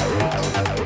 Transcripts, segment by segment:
Out.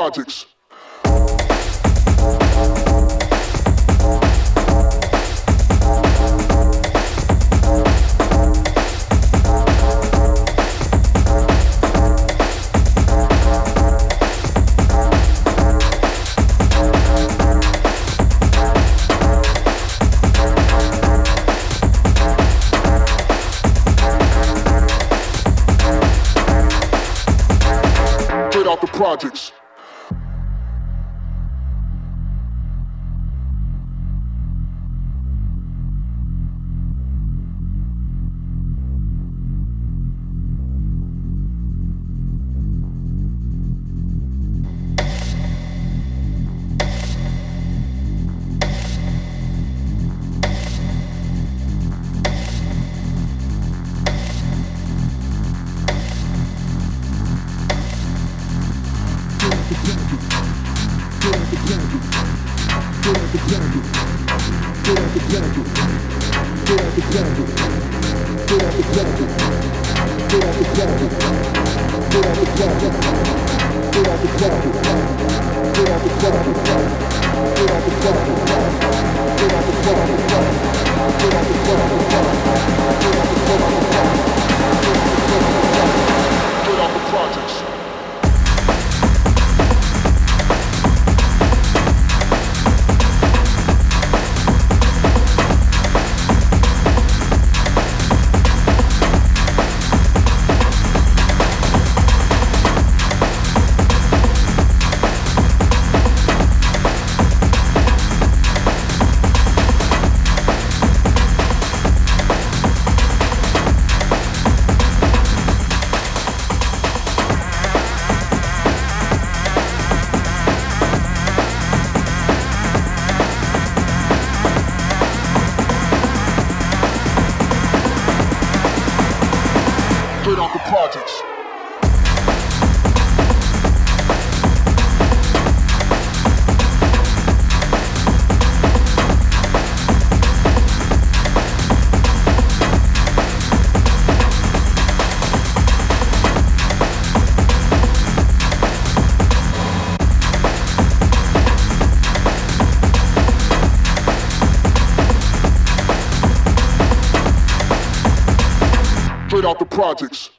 Projects. projects. Projects.